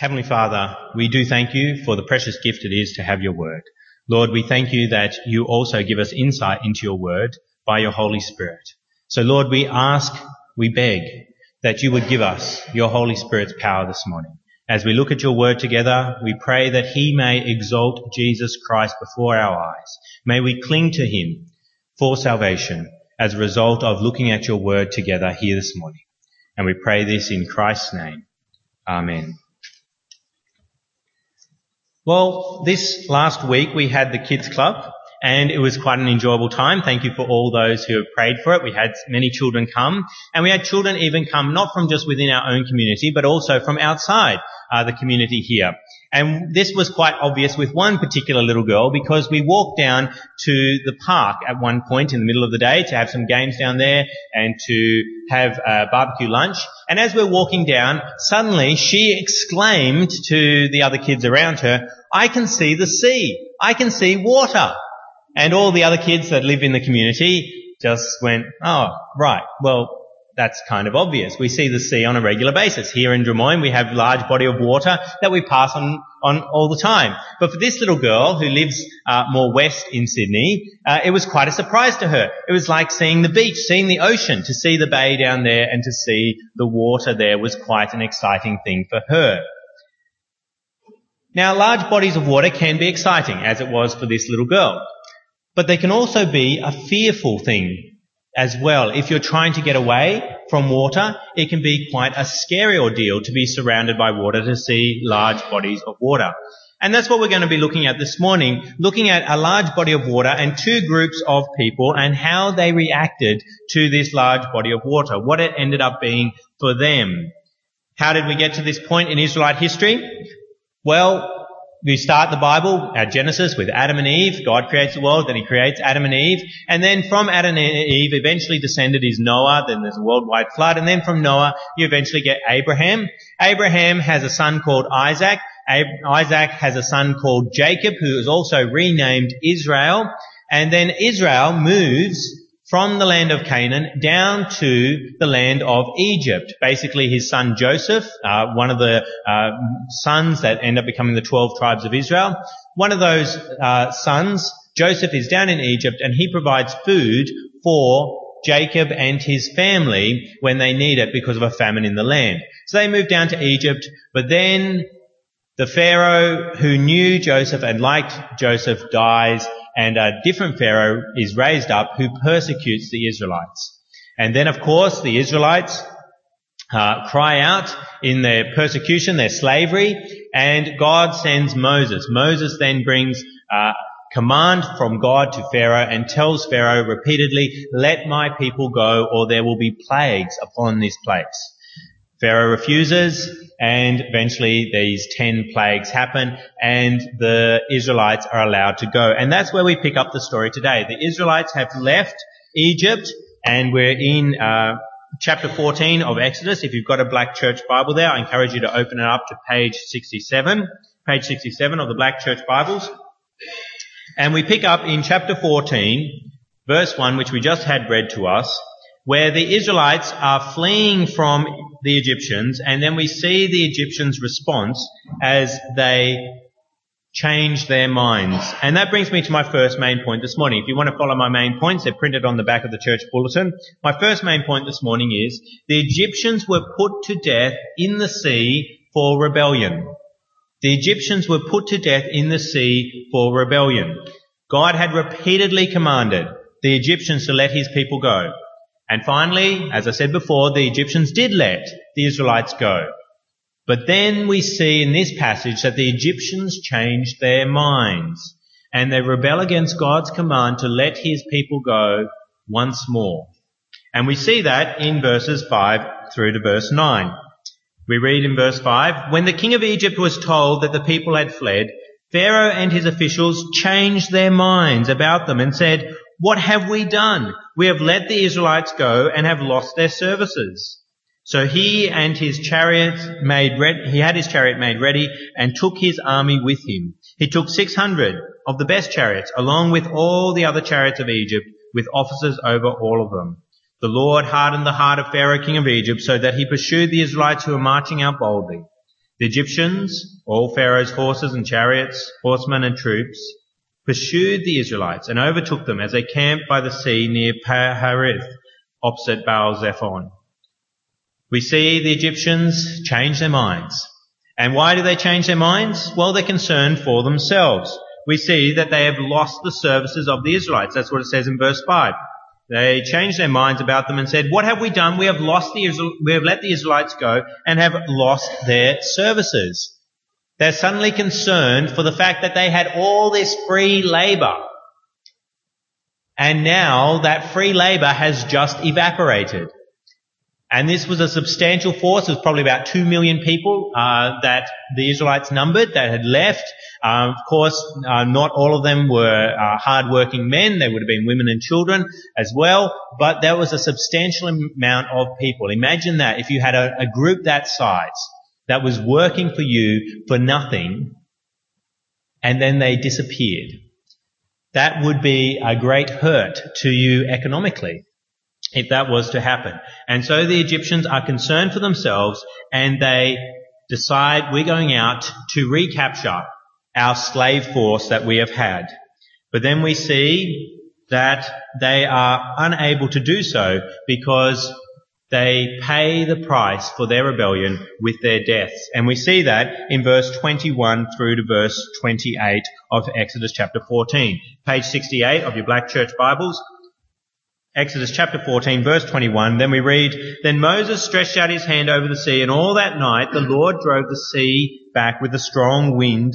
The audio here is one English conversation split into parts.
Heavenly Father, we do thank you for the precious gift it is to have your word. Lord, we thank you that you also give us insight into your word by your Holy Spirit. So Lord, we ask, we beg that you would give us your Holy Spirit's power this morning. As we look at your word together, we pray that he may exalt Jesus Christ before our eyes. May we cling to him for salvation as a result of looking at your word together here this morning. And we pray this in Christ's name. Amen. Well, this last week we had the kids club and it was quite an enjoyable time. Thank you for all those who have prayed for it. We had many children come and we had children even come not from just within our own community but also from outside uh, the community here. And this was quite obvious with one particular little girl because we walked down to the park at one point in the middle of the day to have some games down there and to have a barbecue lunch. And as we're walking down, suddenly she exclaimed to the other kids around her, I can see the sea. I can see water. And all the other kids that live in the community just went, oh, right, well, that's kind of obvious. We see the sea on a regular basis. Here in Drummoyne, we have large body of water that we pass on, on all the time. But for this little girl who lives uh, more west in Sydney, uh, it was quite a surprise to her. It was like seeing the beach, seeing the ocean, to see the bay down there and to see the water there was quite an exciting thing for her. Now, large bodies of water can be exciting, as it was for this little girl. But they can also be a fearful thing as well. If you're trying to get away from water, it can be quite a scary ordeal to be surrounded by water, to see large bodies of water. And that's what we're going to be looking at this morning, looking at a large body of water and two groups of people and how they reacted to this large body of water, what it ended up being for them. How did we get to this point in Israelite history? Well, we start the Bible at Genesis with Adam and Eve. God creates the world, then he creates Adam and Eve. And then from Adam and Eve eventually descended is Noah, then there's a worldwide flood. And then from Noah you eventually get Abraham. Abraham has a son called Isaac. Isaac has a son called Jacob who is also renamed Israel. And then Israel moves from the land of Canaan down to the land of Egypt. Basically, his son Joseph, uh, one of the uh, sons that end up becoming the 12 tribes of Israel, one of those uh, sons, Joseph, is down in Egypt and he provides food for Jacob and his family when they need it because of a famine in the land. So they move down to Egypt, but then the Pharaoh who knew Joseph and liked Joseph dies and a different Pharaoh is raised up who persecutes the Israelites. And then of course the Israelites uh, cry out in their persecution, their slavery, and God sends Moses. Moses then brings uh, command from God to Pharaoh and tells Pharaoh repeatedly, let my people go or there will be plagues upon this place. Pharaoh refuses and eventually these ten plagues happen and the Israelites are allowed to go. And that's where we pick up the story today. The Israelites have left Egypt and we're in uh, chapter 14 of Exodus. If you've got a black church Bible there, I encourage you to open it up to page 67, page 67 of the black church Bibles. And we pick up in chapter 14, verse 1, which we just had read to us, where the Israelites are fleeing from the Egyptians, and then we see the Egyptians' response as they change their minds. And that brings me to my first main point this morning. If you want to follow my main points, they're printed on the back of the church bulletin. My first main point this morning is the Egyptians were put to death in the sea for rebellion. The Egyptians were put to death in the sea for rebellion. God had repeatedly commanded the Egyptians to let his people go. And finally, as I said before, the Egyptians did let the Israelites go. But then we see in this passage that the Egyptians changed their minds and they rebel against God's command to let his people go once more. And we see that in verses 5 through to verse 9. We read in verse 5, When the king of Egypt was told that the people had fled, Pharaoh and his officials changed their minds about them and said, what have we done? We have let the Israelites go and have lost their services. So he and his chariot made ready, he had his chariot made ready and took his army with him. He took 600 of the best chariots along with all the other chariots of Egypt with officers over all of them. The Lord hardened the heart of Pharaoh king of Egypt so that he pursued the Israelites who were marching out boldly. The Egyptians, all Pharaoh's horses and chariots, horsemen and troops, pursued the Israelites and overtook them as they camped by the sea near Pi-hahiroth, opposite Baal Zephon. We see the Egyptians change their minds. And why do they change their minds? Well, they're concerned for themselves. We see that they have lost the services of the Israelites. That's what it says in verse 5. They changed their minds about them and said, what have we done? We have lost the we have let the Israelites go and have lost their services. They're suddenly concerned for the fact that they had all this free labor. And now that free labor has just evaporated. And this was a substantial force. It was probably about two million people uh, that the Israelites numbered that had left. Uh, of course, uh, not all of them were uh, hard-working men. There would have been women and children as well. But there was a substantial amount of people. Imagine that if you had a, a group that size that was working for you for nothing, and then they disappeared. That would be a great hurt to you economically if that was to happen. And so the Egyptians are concerned for themselves and they decide we're going out to recapture our slave force that we have had. But then we see that they are unable to do so because they pay the price for their rebellion with their deaths. And we see that in verse 21 through to verse 28 of Exodus chapter 14. Page 68 of your black church Bibles. Exodus chapter 14 verse 21, then we read, Then Moses stretched out his hand over the sea, and all that night the Lord drove the sea back with a strong wind,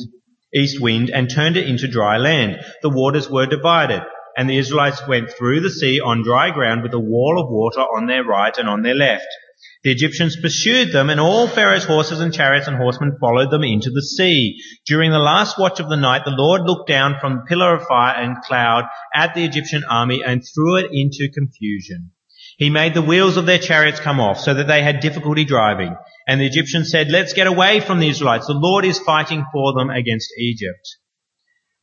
east wind, and turned it into dry land. The waters were divided, and the Israelites went through the sea on dry ground with a wall of water on their right and on their left. The Egyptians pursued them, and all Pharaoh's horses and chariots and horsemen followed them into the sea. During the last watch of the night, the Lord looked down from the pillar of fire and cloud at the Egyptian army and threw it into confusion. He made the wheels of their chariots come off so that they had difficulty driving. And the Egyptians said, let's get away from the Israelites. The Lord is fighting for them against Egypt.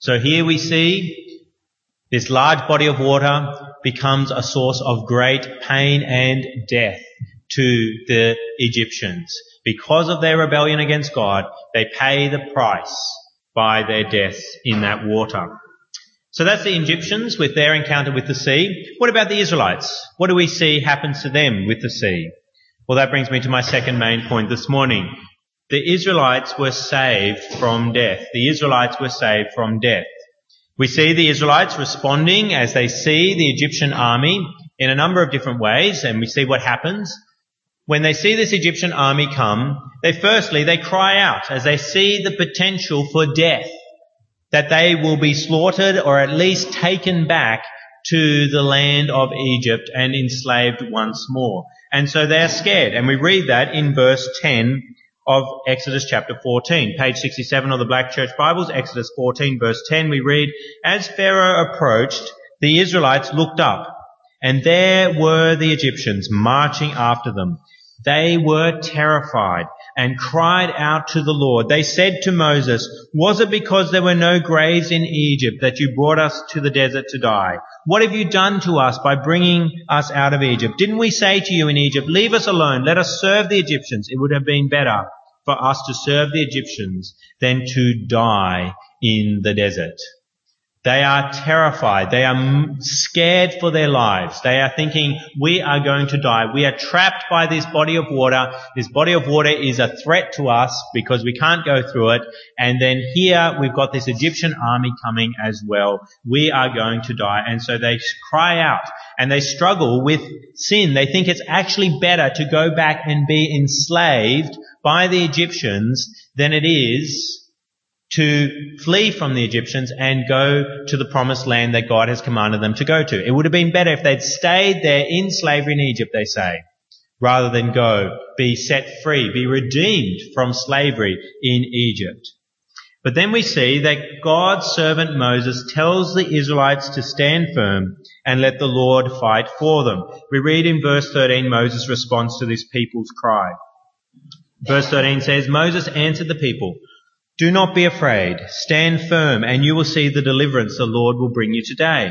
So here we see this large body of water becomes a source of great pain and death to the Egyptians. Because of their rebellion against God, they pay the price by their death in that water. So that's the Egyptians with their encounter with the sea. What about the Israelites? What do we see happens to them with the sea? Well, that brings me to my second main point this morning. The Israelites were saved from death. The Israelites were saved from death. We see the Israelites responding as they see the Egyptian army in a number of different ways, and we see what happens. When they see this Egyptian army come, they firstly, they cry out as they see the potential for death, that they will be slaughtered or at least taken back to the land of Egypt and enslaved once more. And so they are scared. And we read that in verse 10 of Exodus chapter 14. Page 67 of the Black Church Bibles, Exodus 14 verse 10, we read, As Pharaoh approached, the Israelites looked up, and there were the Egyptians marching after them. They were terrified and cried out to the Lord. They said to Moses, Was it because there were no graves in Egypt that you brought us to the desert to die? What have you done to us by bringing us out of Egypt? Didn't we say to you in Egypt, Leave us alone, let us serve the Egyptians? It would have been better for us to serve the Egyptians than to die in the desert. They are terrified. They are scared for their lives. They are thinking, we are going to die. We are trapped by this body of water. This body of water is a threat to us because we can't go through it. And then here we've got this Egyptian army coming as well. We are going to die. And so they cry out and they struggle with sin. They think it's actually better to go back and be enslaved by the Egyptians than it is to flee from the Egyptians and go to the promised land that God has commanded them to go to. It would have been better if they'd stayed there in slavery in Egypt, they say. rather than go, be set free, be redeemed from slavery in Egypt. But then we see that God's servant Moses tells the Israelites to stand firm and let the Lord fight for them. We read in verse 13 Moses' response to this people's cry. Verse 13 says, Moses answered the people, Do not be afraid. Stand firm and you will see the deliverance the Lord will bring you today.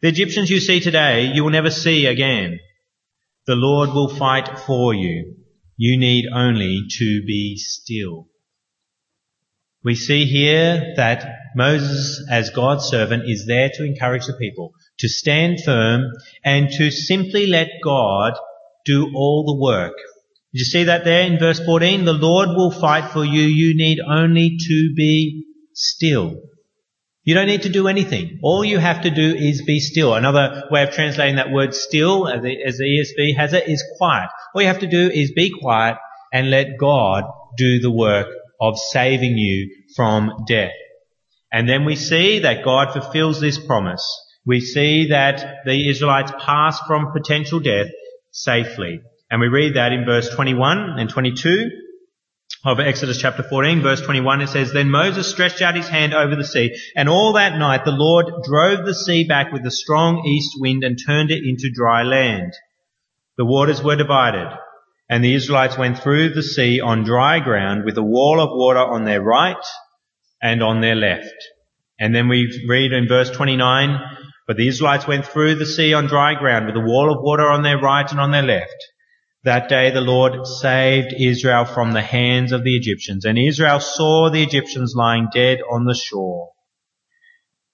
The Egyptians you see today, you will never see again. The Lord will fight for you. You need only to be still. We see here that Moses, as God's servant, is there to encourage the people to stand firm and to simply let God do all the work. Did you see that there in verse 14? The Lord will fight for you. You need only to be still. You don't need to do anything. All you have to do is be still. Another way of translating that word still, as the, as the ESV has it, is quiet. All you have to do is be quiet and let God do the work of saving you from death. And then we see that God fulfills this promise. We see that the Israelites pass from potential death safely. And we read that in verse 21 and 22 of Exodus chapter 14, verse 21, it says, Then Moses stretched out his hand over the sea, and all that night the Lord drove the sea back with a strong east wind and turned it into dry land. The waters were divided, and the Israelites went through the sea on dry ground with a wall of water on their right and on their left. And then we read in verse 29, But the Israelites went through the sea on dry ground with a wall of water on their right and on their left. That day the Lord saved Israel from the hands of the Egyptians, and Israel saw the Egyptians lying dead on the shore.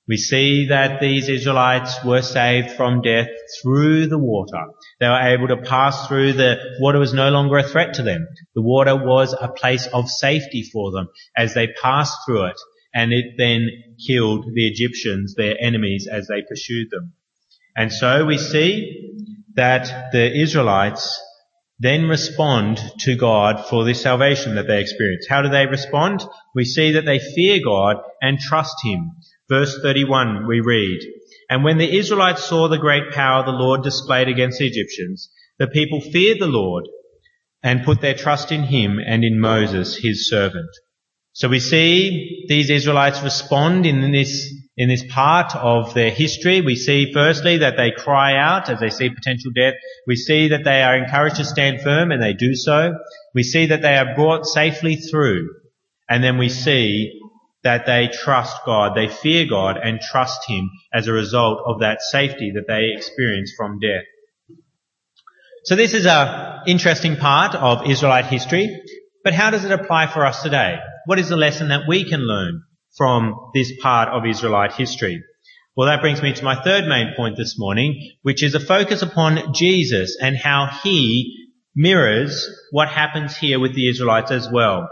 We see that these Israelites were saved from death through the water. They were able to pass through the water was no longer a threat to them. The water was a place of safety for them as they passed through it, and it then killed the Egyptians, their enemies, as they pursued them. And so we see that the Israelites then respond to God for the salvation that they experience. How do they respond? We see that they fear God and trust Him. Verse 31 we read, And when the Israelites saw the great power the Lord displayed against the Egyptians, the people feared the Lord and put their trust in Him and in Moses, His servant. So we see these Israelites respond in this in this part of their history, we see firstly that they cry out as they see potential death. We see that they are encouraged to stand firm and they do so. We see that they are brought safely through. And then we see that they trust God, they fear God and trust Him as a result of that safety that they experience from death. So this is a interesting part of Israelite history, but how does it apply for us today? What is the lesson that we can learn from this part of Israelite history. Well, that brings me to my third main point this morning, which is a focus upon Jesus and how he mirrors what happens here with the Israelites as well.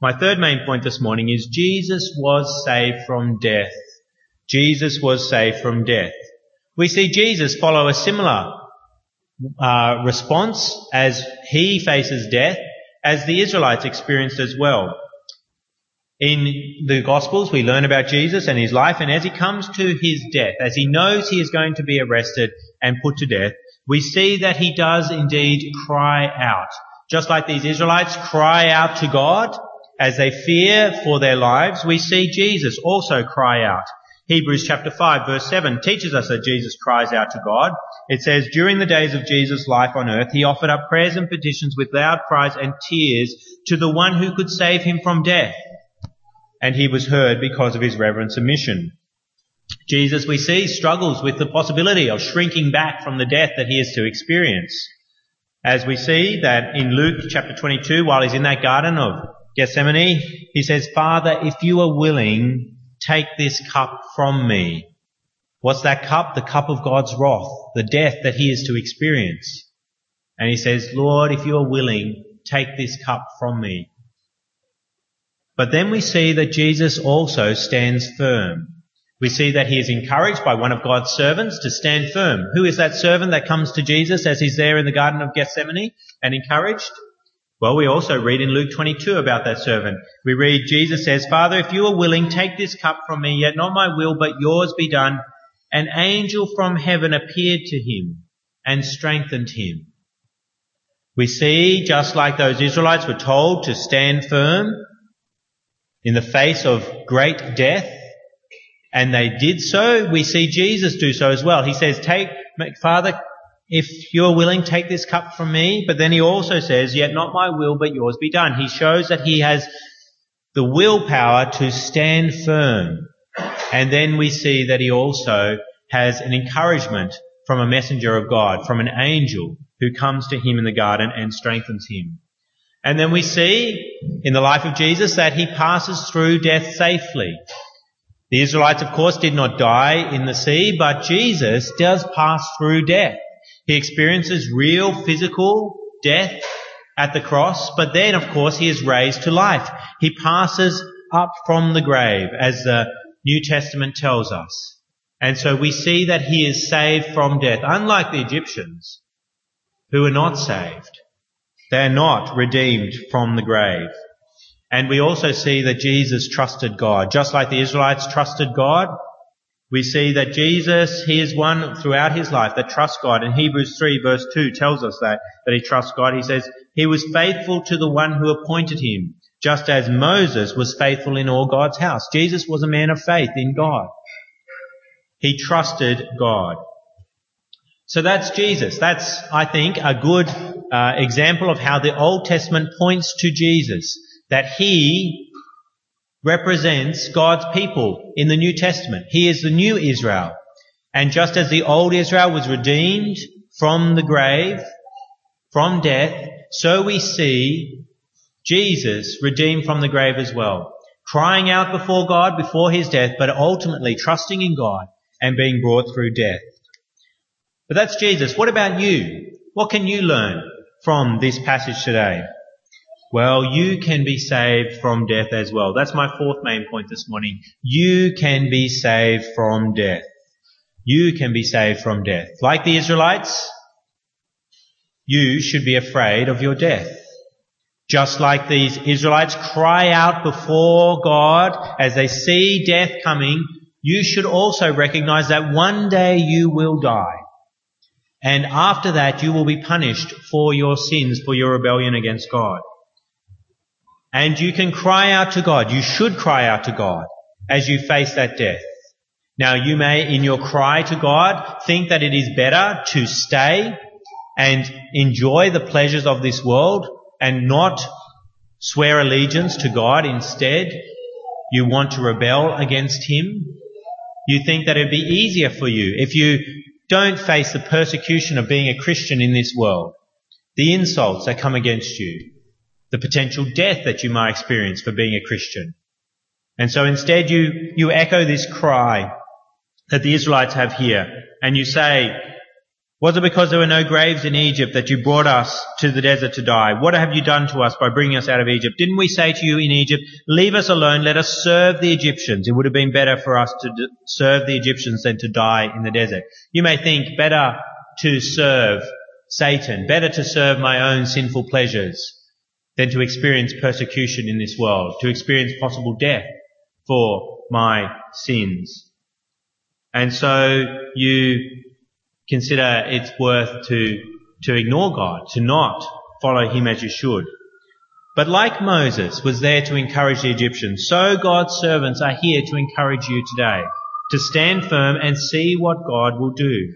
My third main point this morning is Jesus was saved from death. Jesus was saved from death. We see Jesus follow a similar uh, response as he faces death as the Israelites experienced as well. In the Gospels, we learn about Jesus and his life, and as he comes to his death, as he knows he is going to be arrested and put to death, we see that he does indeed cry out. Just like these Israelites cry out to God as they fear for their lives, we see Jesus also cry out. Hebrews chapter 5 verse 7 teaches us that Jesus cries out to God. It says, during the days of Jesus' life on earth, he offered up prayers and petitions with loud cries and tears to the one who could save him from death and he was heard because of his reverent submission. Jesus, we see, struggles with the possibility of shrinking back from the death that he is to experience. As we see that in Luke chapter 22, while he's in that garden of Gethsemane, he says, Father, if you are willing, take this cup from me. What's that cup? The cup of God's wrath, the death that he is to experience. And he says, Lord, if you are willing, take this cup from me. But then we see that Jesus also stands firm. We see that he is encouraged by one of God's servants to stand firm. Who is that servant that comes to Jesus as he's there in the Garden of Gethsemane and encouraged? Well, we also read in Luke 22 about that servant. We read Jesus says, Father, if you are willing, take this cup from me, yet not my will, but yours be done. An angel from heaven appeared to him and strengthened him. We see, just like those Israelites were told to stand firm in the face of great death, and they did so, we see Jesus do so as well. He says, take, Father, if you're willing, take this cup from me. But then he also says, yet not my will, but yours be done. He shows that he has the willpower to stand firm. And then we see that he also has an encouragement from a messenger of God, from an angel who comes to him in the garden and strengthens him. And then we see in the life of Jesus that he passes through death safely. The Israelites, of course, did not die in the sea, but Jesus does pass through death. He experiences real physical death at the cross, but then, of course, he is raised to life. He passes up from the grave, as the New Testament tells us. And so we see that he is saved from death, unlike the Egyptians, who were not saved. They are not redeemed from the grave. And we also see that Jesus trusted God. Just like the Israelites trusted God, we see that Jesus, he is one throughout his life that trusts God. In Hebrews 3 verse 2 tells us that, that he trusts God. He says, he was faithful to the one who appointed him, just as Moses was faithful in all God's house. Jesus was a man of faith in God. He trusted God. So that's Jesus. That's, I think, a good uh, example of how the Old Testament points to Jesus. That He represents God's people in the New Testament. He is the new Israel. And just as the old Israel was redeemed from the grave, from death, so we see Jesus redeemed from the grave as well. Crying out before God before his death, but ultimately trusting in God and being brought through death. But that's Jesus. What about you? What can you learn from this passage today? Well, you can be saved from death as well. That's my fourth main point this morning. You can be saved from death. You can be saved from death. Like the Israelites, you should be afraid of your death. Just like these Israelites cry out before God as they see death coming, you should also recognize that one day you will die. And after that you will be punished for your sins, for your rebellion against God. And you can cry out to God. You should cry out to God as you face that death. Now you may, in your cry to God, think that it is better to stay and enjoy the pleasures of this world and not swear allegiance to God instead. You want to rebel against Him. You think that it'd be easier for you if you don't face the persecution of being a Christian in this world, the insults that come against you, the potential death that you might experience for being a Christian. And so instead you, you echo this cry that the Israelites have here. And you say, was it because there were no graves in Egypt that you brought us to the desert to die? What have you done to us by bringing us out of Egypt? Didn't we say to you in Egypt, leave us alone, let us serve the Egyptians? It would have been better for us to serve the Egyptians than to die in the desert. You may think better to serve Satan, better to serve my own sinful pleasures than to experience persecution in this world, to experience possible death for my sins. And so you consider it's worth to, to ignore God, to not follow Him as you should. But like Moses was there to encourage the Egyptians, so God's servants are here to encourage you today, to stand firm and see what God will do.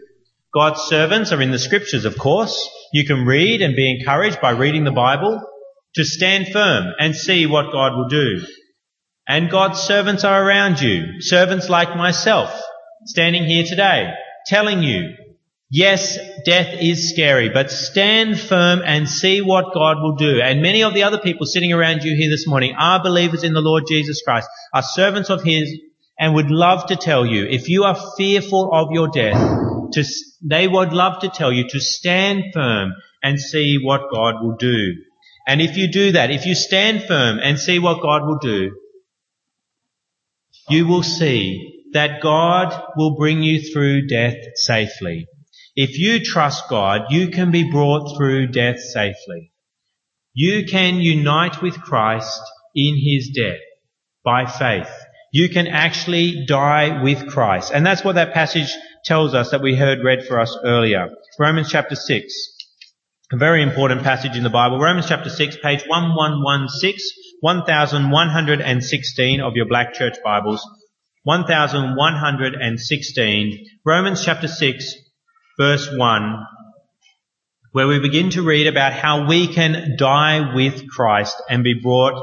God's servants are in the scriptures, of course. You can read and be encouraged by reading the Bible to stand firm and see what God will do. And God's servants are around you, servants like myself, standing here today, telling you, yes, death is scary, but stand firm and see what God will do. And many of the other people sitting around you here this morning are believers in the Lord Jesus Christ, are servants of His, and would love to tell you, if you are fearful of your death, to, they would love to tell you to stand firm and see what God will do. And if you do that, if you stand firm and see what God will do, you will see that God will bring you through death safely. If you trust God, you can be brought through death safely. You can unite with Christ in his death by faith. You can actually die with Christ. And that's what that passage tells us that we heard read for us earlier. Romans chapter 6 A very important passage in the Bible. Romans chapter 6, page 1116, 1116 of your black church Bibles. 1116. Romans chapter 6, verse 1, where we begin to read about how we can die with Christ and be brought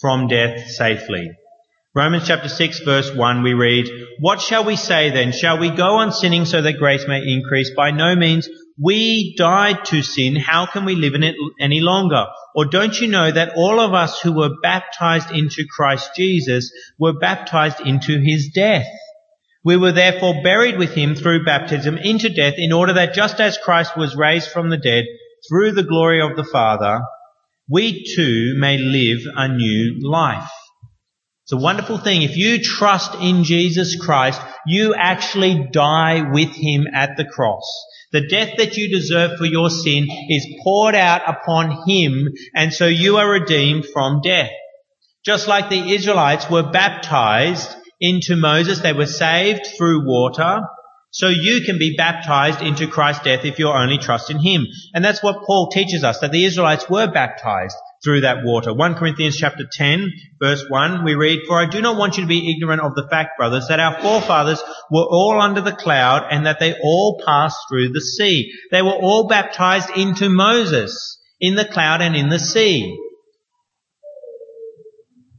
from death safely. Romans chapter 6 verse 1 we read, What shall we say then? Shall we go on sinning so that grace may increase? By no means. We died to sin. How can we live in it any longer? Or don't you know that all of us who were baptized into Christ Jesus were baptized into his death? We were therefore buried with him through baptism into death in order that just as Christ was raised from the dead through the glory of the Father, we too may live a new life. It's a wonderful thing. If you trust in Jesus Christ, you actually die with Him at the cross. The death that you deserve for your sin is poured out upon Him, and so you are redeemed from death. Just like the Israelites were baptized into Moses, they were saved through water, so you can be baptized into Christ's death if you only trust in Him. And that's what Paul teaches us, that the Israelites were baptized through that water. 1 Corinthians chapter 10 verse 1 we read, For I do not want you to be ignorant of the fact, brothers, that our forefathers were all under the cloud and that they all passed through the sea. They were all baptized into Moses in the cloud and in the sea.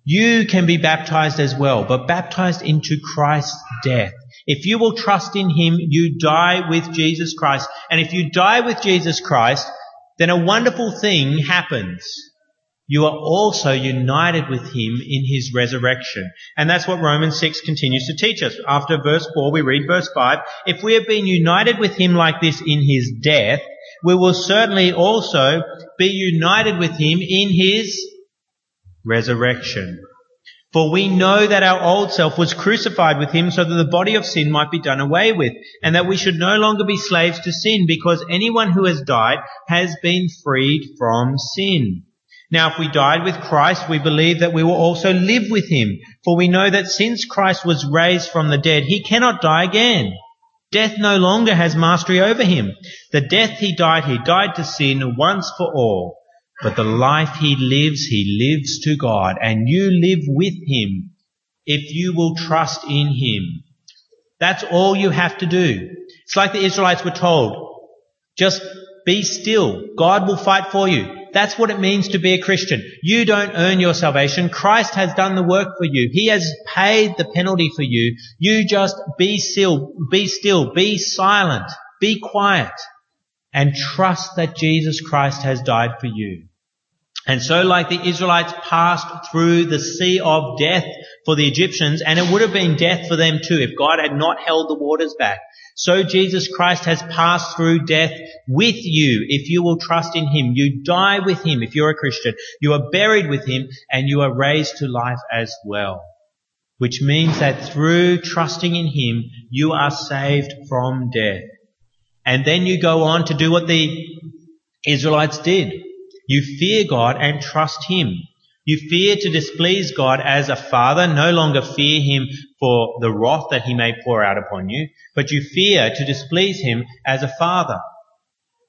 You can be baptized as well, but baptized into Christ's death. If you will trust in Him, you die with Jesus Christ. And if you die with Jesus Christ, then a wonderful thing happens you are also united with him in his resurrection. And that's what Romans 6 continues to teach us. After verse 4, we read verse 5. If we have been united with him like this in his death, we will certainly also be united with him in his resurrection. For we know that our old self was crucified with him so that the body of sin might be done away with, and that we should no longer be slaves to sin, because anyone who has died has been freed from sin. Now if we died with Christ, we believe that we will also live with him. For we know that since Christ was raised from the dead, he cannot die again. Death no longer has mastery over him. The death he died, he died to sin once for all. But the life he lives, he lives to God. And you live with him if you will trust in him. That's all you have to do. It's like the Israelites were told. Just be still. God will fight for you. That's what it means to be a Christian. You don't earn your salvation. Christ has done the work for you. He has paid the penalty for you. You just be still, be still, be silent, be quiet, and trust that Jesus Christ has died for you. And so like the Israelites passed through the sea of death for the Egyptians, and it would have been death for them too if God had not held the waters back. So Jesus Christ has passed through death with you if you will trust in Him. You die with Him if you're a Christian. You are buried with Him and you are raised to life as well. Which means that through trusting in Him, you are saved from death. And then you go on to do what the Israelites did. You fear God and trust Him. You fear to displease God as a father, no longer fear him for the wrath that he may pour out upon you, but you fear to displease him as a father.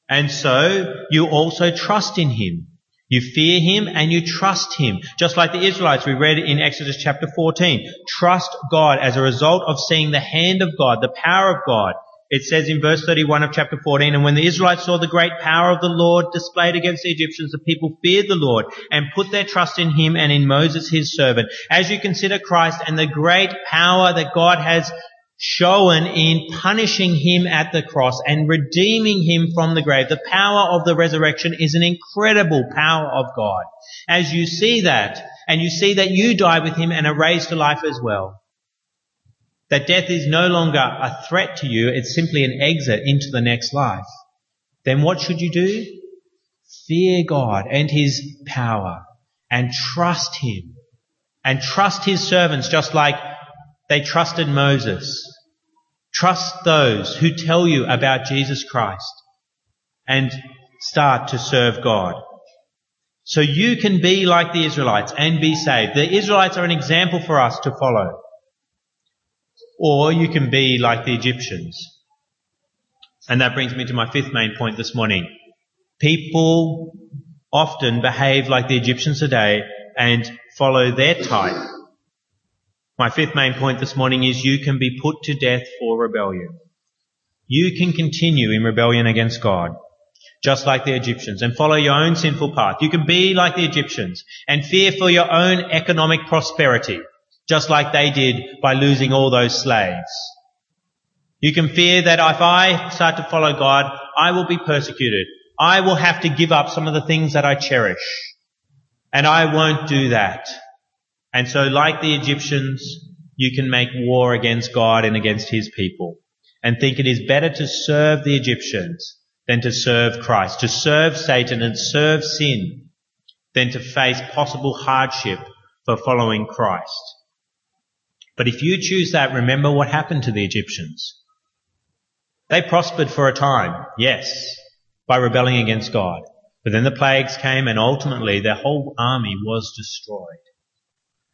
And so you also trust in him. You fear him and you trust him. Just like the Israelites we read in Exodus chapter 14. Trust God as a result of seeing the hand of God, the power of God it says in verse 31 of chapter 14, And when the Israelites saw the great power of the Lord displayed against the Egyptians, the people feared the Lord and put their trust in him and in Moses his servant. As you consider Christ and the great power that God has shown in punishing him at the cross and redeeming him from the grave, the power of the resurrection is an incredible power of God. As you see that, and you see that you die with him and are raised to life as well, that death is no longer a threat to you, it's simply an exit into the next life, then what should you do? Fear God and His power and trust Him and trust His servants just like they trusted Moses. Trust those who tell you about Jesus Christ and start to serve God. So you can be like the Israelites and be saved. The Israelites are an example for us to follow. Or you can be like the Egyptians. And that brings me to my fifth main point this morning. People often behave like the Egyptians today and follow their type. My fifth main point this morning is you can be put to death for rebellion. You can continue in rebellion against God, just like the Egyptians, and follow your own sinful path. You can be like the Egyptians and fear for your own economic prosperity, just like they did by losing all those slaves. You can fear that if I start to follow God, I will be persecuted. I will have to give up some of the things that I cherish. And I won't do that. And so like the Egyptians, you can make war against God and against His people and think it is better to serve the Egyptians than to serve Christ, to serve Satan and serve sin than to face possible hardship for following Christ. But if you choose that, remember what happened to the Egyptians. They prospered for a time, yes, by rebelling against God. But then the plagues came and ultimately their whole army was destroyed.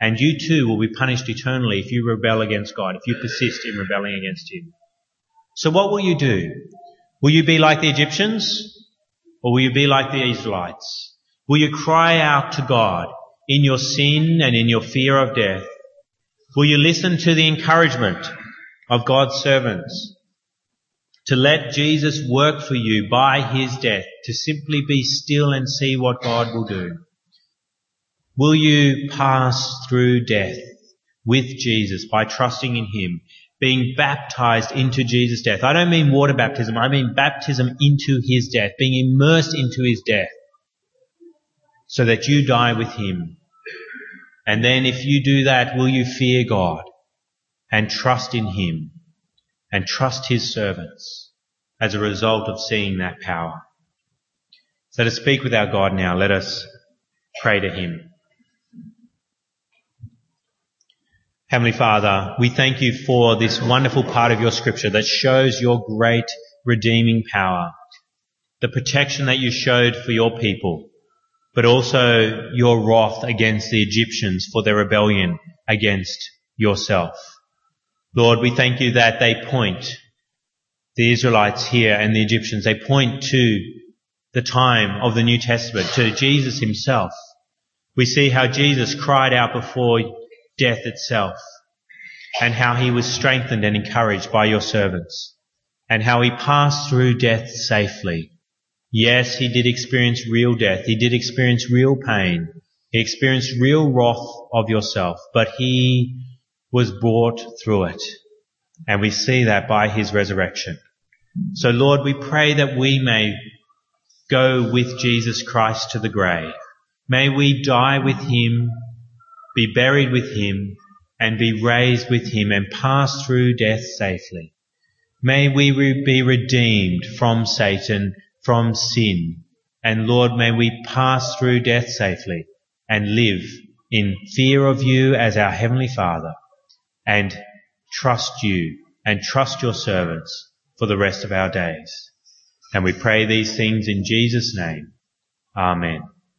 And you too will be punished eternally if you rebel against God, if you persist in rebelling against Him. So what will you do? Will you be like the Egyptians? Or will you be like the Israelites? Will you cry out to God in your sin and in your fear of death? Will you listen to the encouragement of God's servants to let Jesus work for you by his death, to simply be still and see what God will do? Will you pass through death with Jesus by trusting in him, being baptized into Jesus' death? I don't mean water baptism, I mean baptism into his death, being immersed into his death so that you die with him. And then if you do that, will you fear God and trust in him? and trust his servants as a result of seeing that power. So to speak with our God now, let us pray to him. Heavenly Father, we thank you for this wonderful part of your scripture that shows your great redeeming power, the protection that you showed for your people, but also your wrath against the Egyptians for their rebellion against yourself. Lord, we thank you that they point, the Israelites here and the Egyptians, they point to the time of the New Testament, to Jesus himself. We see how Jesus cried out before death itself and how he was strengthened and encouraged by your servants and how he passed through death safely. Yes, he did experience real death. He did experience real pain. He experienced real wrath of yourself, but he was brought through it. And we see that by his resurrection. So Lord, we pray that we may go with Jesus Christ to the grave. May we die with him, be buried with him, and be raised with him and pass through death safely. May we be redeemed from Satan, from sin. And Lord, may we pass through death safely and live in fear of you as our Heavenly Father and trust you and trust your servants for the rest of our days. And we pray these things in Jesus' name. Amen.